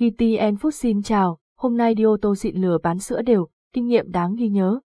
GTN Food xin chào, hôm nay đi ô tô xịn lừa bán sữa đều, kinh nghiệm đáng ghi nhớ.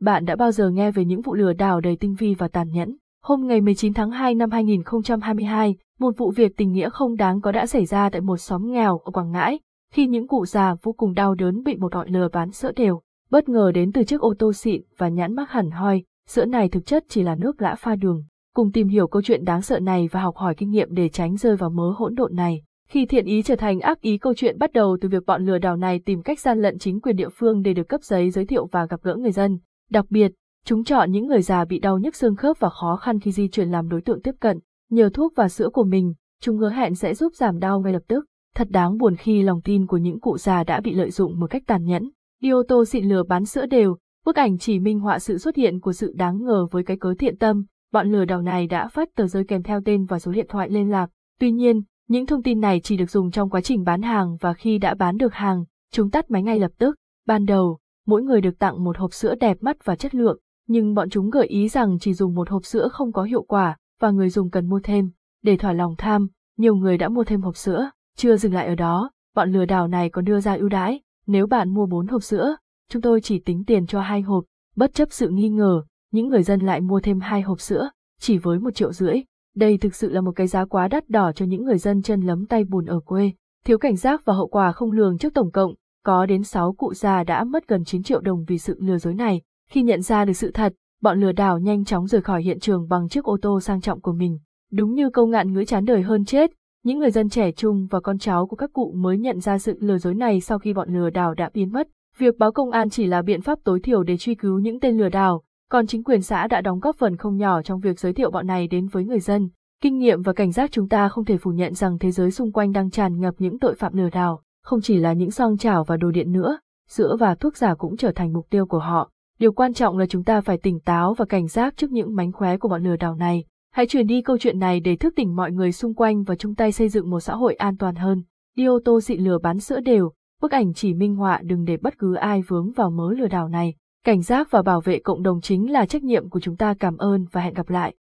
Bạn đã bao giờ nghe về những vụ lừa đảo đầy tinh vi và tàn nhẫn? Hôm ngày 19 tháng 2 năm 2022, một vụ việc tình nghĩa không đáng có đã xảy ra tại một xóm nghèo ở Quảng Ngãi, khi những cụ già vô cùng đau đớn bị một họ lừa bán sữa đều, bất ngờ đến từ chiếc ô tô xịn và nhãn mắc hẳn hoi, sữa này thực chất chỉ là nước lã pha đường. Cùng tìm hiểu câu chuyện đáng sợ này và học hỏi kinh nghiệm để tránh rơi vào mớ hỗn độn này. Khi thiện ý trở thành ác ý câu chuyện bắt đầu từ việc bọn lừa đảo này tìm cách gian lận chính quyền địa phương để được cấp giấy giới thiệu và gặp gỡ người dân. Đặc biệt, chúng chọn những người già bị đau nhức xương khớp và khó khăn khi di chuyển làm đối tượng tiếp cận. Nhờ thuốc và sữa của mình, chúng hứa hẹn sẽ giúp giảm đau ngay lập tức. Thật đáng buồn khi lòng tin của những cụ già đã bị lợi dụng một cách tàn nhẫn. Đi ô tô xịn lừa bán sữa đều, bức ảnh chỉ minh họa sự xuất hiện của sự đáng ngờ với cái cớ thiện tâm. Bọn lừa đảo này đã phát tờ rơi kèm theo tên và số điện thoại liên lạc. Tuy nhiên, những thông tin này chỉ được dùng trong quá trình bán hàng và khi đã bán được hàng, chúng tắt máy ngay lập tức. Ban đầu, mỗi người được tặng một hộp sữa đẹp mắt và chất lượng, nhưng bọn chúng gợi ý rằng chỉ dùng một hộp sữa không có hiệu quả và người dùng cần mua thêm. Để thỏa lòng tham, nhiều người đã mua thêm hộp sữa. Chưa dừng lại ở đó, bọn lừa đảo này còn đưa ra ưu đãi, nếu bạn mua 4 hộp sữa, chúng tôi chỉ tính tiền cho hai hộp, bất chấp sự nghi ngờ, những người dân lại mua thêm hai hộp sữa, chỉ với một triệu rưỡi. Đây thực sự là một cái giá quá đắt đỏ cho những người dân chân lấm tay bùn ở quê. Thiếu cảnh giác và hậu quả không lường trước tổng cộng, có đến 6 cụ già đã mất gần 9 triệu đồng vì sự lừa dối này. Khi nhận ra được sự thật, bọn lừa đảo nhanh chóng rời khỏi hiện trường bằng chiếc ô tô sang trọng của mình. Đúng như câu ngạn ngữ chán đời hơn chết, những người dân trẻ trung và con cháu của các cụ mới nhận ra sự lừa dối này sau khi bọn lừa đảo đã biến mất. Việc báo công an chỉ là biện pháp tối thiểu để truy cứu những tên lừa đảo, còn chính quyền xã đã đóng góp phần không nhỏ trong việc giới thiệu bọn này đến với người dân. Kinh nghiệm và cảnh giác chúng ta không thể phủ nhận rằng thế giới xung quanh đang tràn ngập những tội phạm lừa đảo, không chỉ là những song chảo và đồ điện nữa, sữa và thuốc giả cũng trở thành mục tiêu của họ. Điều quan trọng là chúng ta phải tỉnh táo và cảnh giác trước những mánh khóe của bọn lừa đảo này. Hãy truyền đi câu chuyện này để thức tỉnh mọi người xung quanh và chung tay xây dựng một xã hội an toàn hơn. Đi ô tô xịn lừa bán sữa đều, bức ảnh chỉ minh họa đừng để bất cứ ai vướng vào mớ lừa đảo này. Cảnh giác và bảo vệ cộng đồng chính là trách nhiệm của chúng ta cảm ơn và hẹn gặp lại.